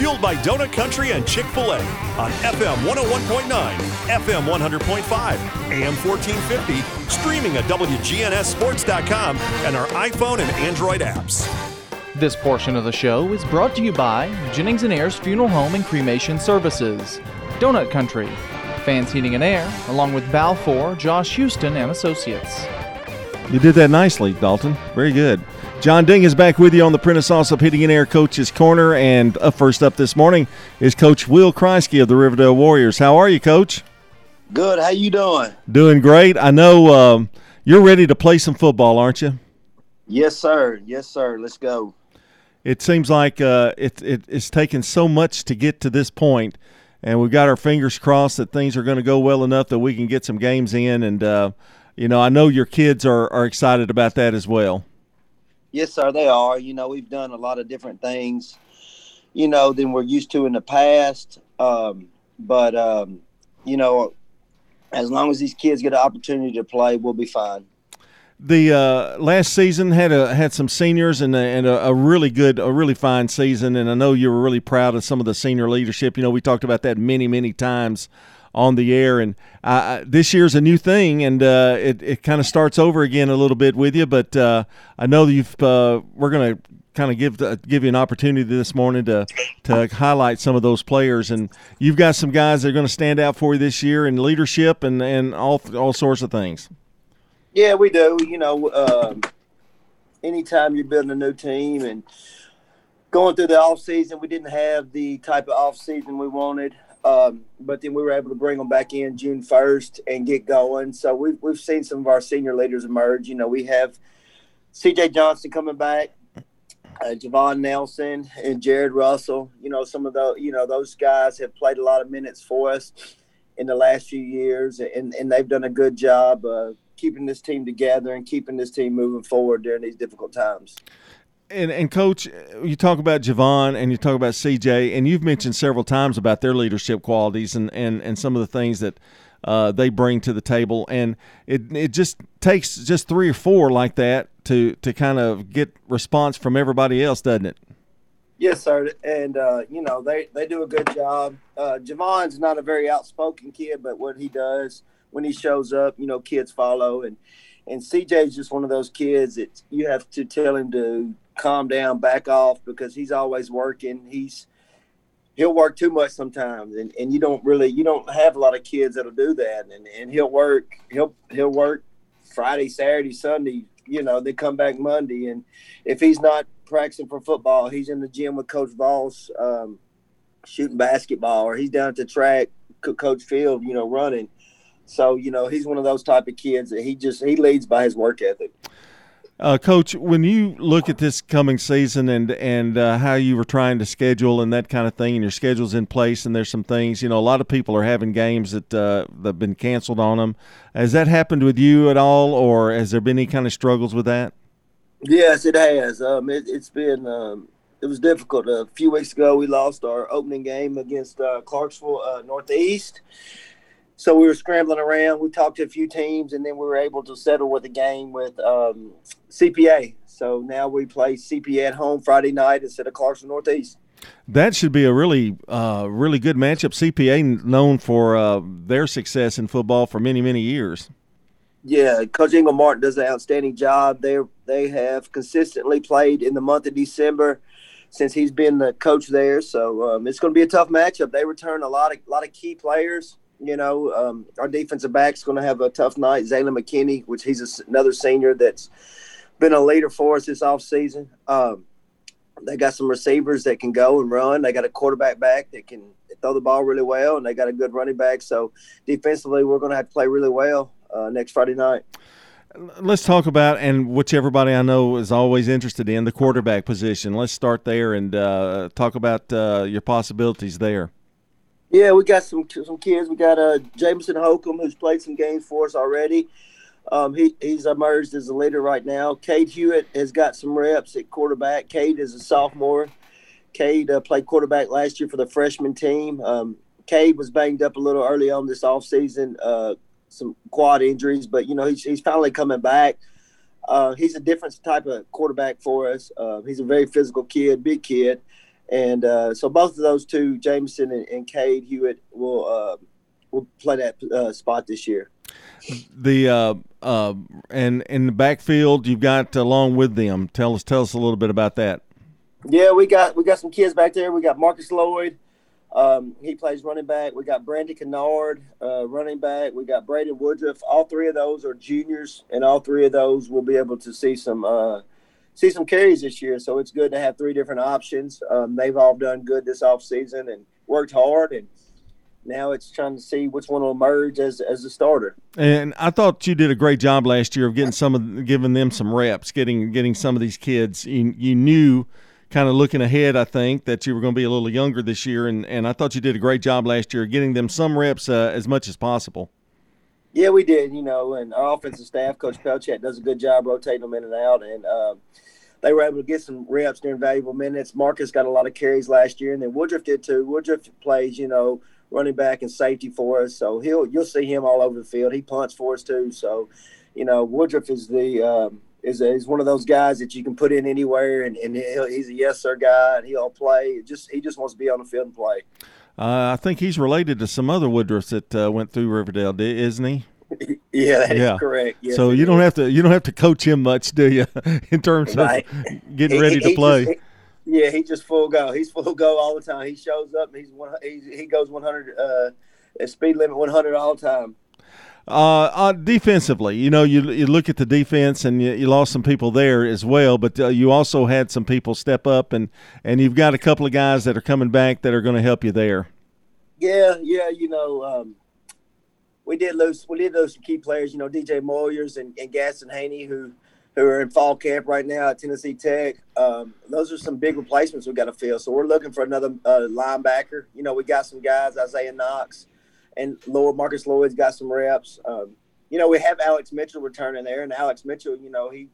fueled by Donut Country and Chick oh fil A on FM 101.9, FM 100.5, AM 1450, streaming at WGNSSports.com, and our iPhone and Android apps. This portion of the show is brought to you by Jennings and Ayers Funeral Home and Cremation Services, Donut Country, Fans Heating and Air, along with Balfour, Josh Houston, and Associates. You did that nicely, Dalton. Very good. John Ding is back with you on the Prentice Allsup Heating and Air Coach's Corner. And uh, first up this morning is Coach Will Kreisky of the Riverdale Warriors. How are you, Coach? Good. How you doing? Doing great. I know um, you're ready to play some football, aren't you? Yes, sir. Yes, sir. Let's go. It seems like uh, it, it, it's taken so much to get to this point, and we've got our fingers crossed that things are going to go well enough that we can get some games in. And uh, you know, I know your kids are, are excited about that as well. Yes, sir, they are. You know, we've done a lot of different things, you know, than we're used to in the past. Um, but, um, you know, as long as these kids get an opportunity to play, we'll be fine. The uh, last season had a had some seniors and, a, and a, a, really good, a really fine season, and I know you were really proud of some of the senior leadership. You know, we talked about that many, many times on the air. And uh, this year's a new thing, and uh, it it kind of starts over again a little bit with you. But uh, I know you've uh, we're going to kind of give uh, give you an opportunity this morning to to highlight some of those players. And you've got some guys that are going to stand out for you this year in leadership and and all all sorts of things. Yeah, we do. You know, um, anytime you're building a new team and going through the off season, we didn't have the type of off season we wanted. Um, but then we were able to bring them back in June 1st and get going. So we've, we've seen some of our senior leaders emerge. You know, we have CJ Johnson coming back, uh, Javon Nelson, and Jared Russell. You know, some of the, you know, those guys have played a lot of minutes for us in the last few years, and, and they've done a good job uh, keeping this team together and keeping this team moving forward during these difficult times and, and coach, you talk about Javon and you talk about CJ, and you've mentioned several times about their leadership qualities and, and, and some of the things that uh, they bring to the table. And it it just takes just three or four like that to to kind of get response from everybody else, doesn't it? Yes, sir. And uh, you know they they do a good job. Uh, Javon's not a very outspoken kid, but what he does when he shows up, you know, kids follow and. And CJ is just one of those kids that you have to tell him to calm down, back off because he's always working. He's he'll work too much sometimes and, and you don't really you don't have a lot of kids that'll do that and, and he'll work he'll he'll work Friday, Saturday, Sunday, you know, they come back Monday and if he's not practicing for football, he's in the gym with Coach Voss um, shooting basketball or he's down at the track Coach Field, you know, running. So, you know, he's one of those type of kids that he just he leads by his work ethic. Uh, Coach, when you look at this coming season and and uh, how you were trying to schedule and that kind of thing, and your schedule's in place, and there's some things, you know, a lot of people are having games that uh, that have been canceled on them. Has that happened with you at all, or has there been any kind of struggles with that? Yes, it has. Um, it, has been um, it was difficult. A few weeks ago, we lost our opening game against uh, Clarksville uh, Northeast so we were scrambling around. We talked to a few teams, and then we were able to settle with a game with um, CPA. So now we play CPA at home Friday night instead of Clarksville Northeast. That should be a really, uh, really good matchup. CPA known for uh, their success in football for many, many years. Yeah, Coach Ingle Martin does an outstanding job. They they have consistently played in the month of December since he's been the coach there. So um, it's going to be a tough matchup. They return a lot of lot of key players. You know, um, our defensive back's going to have a tough night. Zaylen McKinney, which he's a, another senior that's been a leader for us this offseason. Um, they got some receivers that can go and run. They got a quarterback back that can throw the ball really well, and they got a good running back. So defensively, we're going to have to play really well uh, next Friday night. Let's talk about and which everybody I know is always interested in the quarterback position. Let's start there and uh, talk about uh, your possibilities there. Yeah, we got some some kids. We got uh, Jameson Holcomb, who's played some games for us already. Um, he, he's emerged as a leader right now. Cade Hewitt has got some reps at quarterback. Cade is a sophomore. Cade uh, played quarterback last year for the freshman team. Um, Cade was banged up a little early on this offseason, uh, some quad injuries, but, you know, he's, he's finally coming back. Uh, he's a different type of quarterback for us. Uh, he's a very physical kid, big kid and uh, so both of those two, Jameson and, and Cade Hewitt, will uh, will play that uh, spot this year. The uh, uh, and in the backfield, you've got along with them. Tell us tell us a little bit about that. Yeah, we got we got some kids back there. We got Marcus Lloyd. Um, he plays running back. We got Brandon Kennard, uh, running back. We got Braden Woodruff. All three of those are juniors, and all three of those will be able to see some uh, see some carries this year. So it's good to have three different options. Um, they've all done good this off season and worked hard, and now it's trying to see which one will emerge as as a starter. And I thought you did a great job last year of getting some of giving them some reps, getting getting some of these kids. You, you knew kind of looking ahead, I think, that you were going to be a little younger this year, and, and I thought you did a great job last year getting them some reps uh, as much as possible. Yeah, we did, you know, and our offensive staff, Coach Pelchat, does a good job rotating them in and out, and uh, they were able to get some reps during valuable minutes. Marcus got a lot of carries last year, and then Woodruff did too. Woodruff plays, you know, running back and safety for us, so he'll you'll see him all over the field. He punts for us too, so you know, Woodruff is the um, is, is one of those guys that you can put in anywhere, and, and he's a yes sir guy, and he'll play. just he just wants to be on the field and play. Uh, I think he's related to some other Woodruffs that uh, went through Riverdale, isn't he? yeah, that yeah. is correct. Yes, so you don't have to you don't have to coach him much, do you? in terms right. of getting he, ready he, to play. Just, he, yeah, he just full go. He's full go all the time. He shows up. he's one. He's, he goes 100 uh, speed limit 100 all the time. Uh, uh, defensively, you know, you you look at the defense, and you, you lost some people there as well, but uh, you also had some people step up, and and you've got a couple of guys that are coming back that are going to help you there. Yeah, yeah, you know, um, we did lose we did lose some key players, you know, DJ Moyers and, and Gaston Haney, who who are in fall camp right now at Tennessee Tech. Um, those are some big replacements we got to fill. So we're looking for another uh, linebacker. You know, we got some guys, Isaiah Knox and Lord Marcus Lloyd's got some reps. Um, you know, we have Alex Mitchell returning there, and Alex Mitchell, you know, he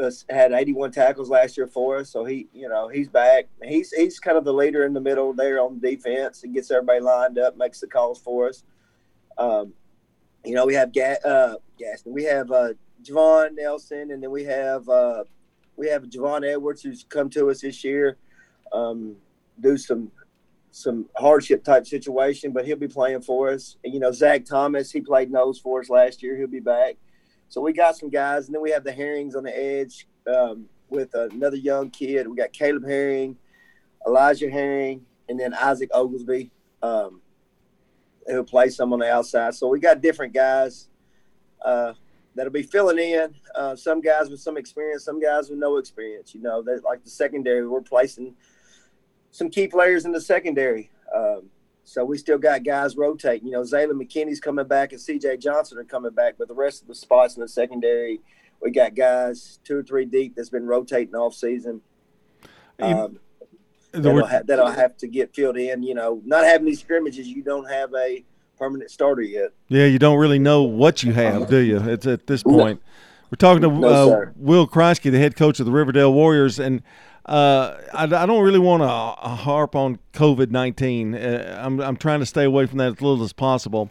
uh, had 81 tackles last year for us, so he, you know, he's back. He's he's kind of the leader in the middle there on defense and gets everybody lined up, makes the calls for us. Um, you know, we have Ga- uh, Gaston, we have uh, Javon Nelson, and then we have uh, we have Javon Edwards who's come to us this year. Um, do some some hardship type situation, but he'll be playing for us. And, you know, Zach Thomas, he played nose for us last year. He'll be back. So we got some guys, and then we have the Herrings on the edge um, with another young kid. We got Caleb Herring, Elijah Herring, and then Isaac Oglesby, um, who'll play some on the outside. So we got different guys uh, that'll be filling in. Uh, some guys with some experience, some guys with no experience. You know, like the secondary, we're placing – some key players in the secondary. Um, so we still got guys rotating. You know, Zayla McKinney's coming back and CJ Johnson are coming back, but the rest of the spots in the secondary, we got guys two or three deep that's been rotating off season. Um, that'll, ha- that'll have to get filled in. You know, not having these scrimmages, you don't have a permanent starter yet. Yeah, you don't really know what you have, do you? It's at this point. No. We're talking to no, uh, Will Kreisky, the head coach of the Riverdale Warriors, and – uh, I, I, don't really want to harp on COVID nineteen. Uh, I'm I'm trying to stay away from that as little as possible,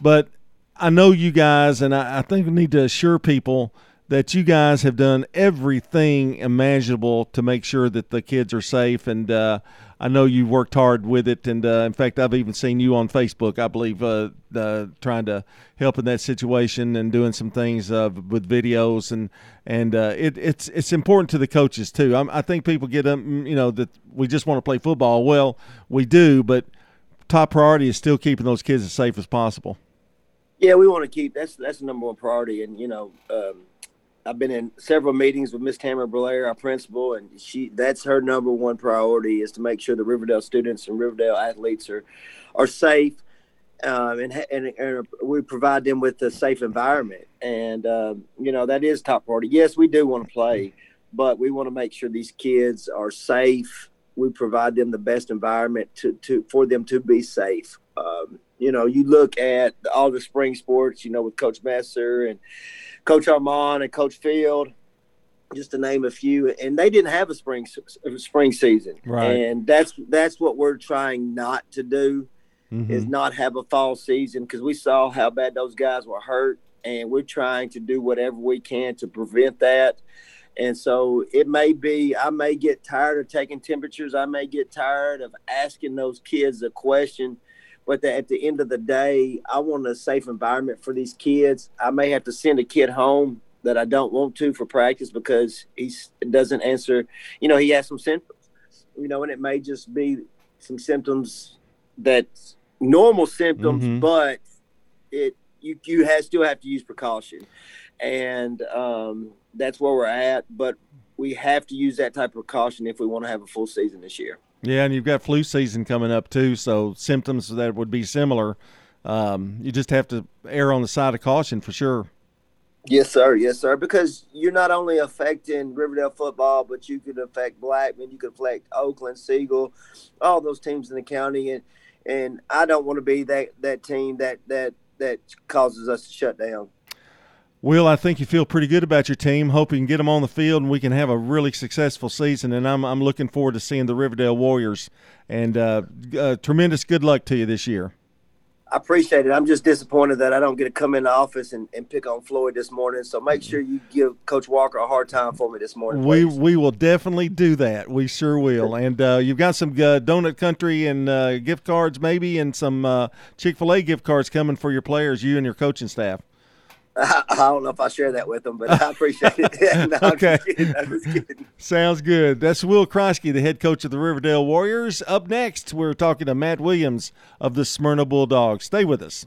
but I know you guys, and I, I think we need to assure people that you guys have done everything imaginable to make sure that the kids are safe. And uh, I know you worked hard with it. And uh, in fact, I've even seen you on Facebook, I believe, uh, trying to help in that situation and doing some things uh, with videos. And and uh, it, it's it's important to the coaches too. I'm, i think people get them, you know, that we just want to play football. Well, we do, but top priority is still keeping those kids as safe as possible. Yeah, we want to keep that's that's the number one priority, and you know, um, I've been in several meetings with Miss Tamara Blair, our principal, and she that's her number one priority is to make sure the Riverdale students and Riverdale athletes are are safe, um, and, and, and we provide them with a safe environment. And um, you know that is top priority. Yes, we do want to play, but we want to make sure these kids are safe. We provide them the best environment to, to for them to be safe. Um, you know, you look at all the spring sports, you know, with Coach Messer and Coach Armand and Coach Field, just to name a few, and they didn't have a spring spring season, right. and that's that's what we're trying not to do, mm-hmm. is not have a fall season because we saw how bad those guys were hurt, and we're trying to do whatever we can to prevent that. And so it may be, I may get tired of taking temperatures. I may get tired of asking those kids a question. But at the end of the day, I want a safe environment for these kids. I may have to send a kid home that I don't want to for practice because he doesn't answer. You know, he has some symptoms. You know, and it may just be some symptoms that normal symptoms, mm-hmm. but it you you have, still have to use precaution, and um, that's where we're at. But we have to use that type of precaution if we want to have a full season this year. Yeah, and you've got flu season coming up too, so symptoms that would be similar. Um, you just have to err on the side of caution for sure. Yes, sir. Yes, sir. Because you're not only affecting Riverdale football, but you could affect Blackman, you could affect Oakland, Siegel, all those teams in the county, and and I don't want to be that that team that that that causes us to shut down. Will, I think you feel pretty good about your team. Hope you can get them on the field and we can have a really successful season. And I'm I'm looking forward to seeing the Riverdale Warriors. And uh, uh, tremendous good luck to you this year. I appreciate it. I'm just disappointed that I don't get to come in the office and, and pick on Floyd this morning. So make sure you give Coach Walker a hard time for me this morning. Please. We we will definitely do that. We sure will. and uh, you've got some uh, Donut Country and uh, gift cards, maybe, and some uh, Chick Fil A gift cards coming for your players, you and your coaching staff. I, I, don't know if I share that with them, but I appreciate it. no, okay. Sounds good. That's Will Kreisky, the head coach of the Riverdale Warriors. Up next, we're talking to Matt Williams of the Smyrna Bulldogs. Stay with us.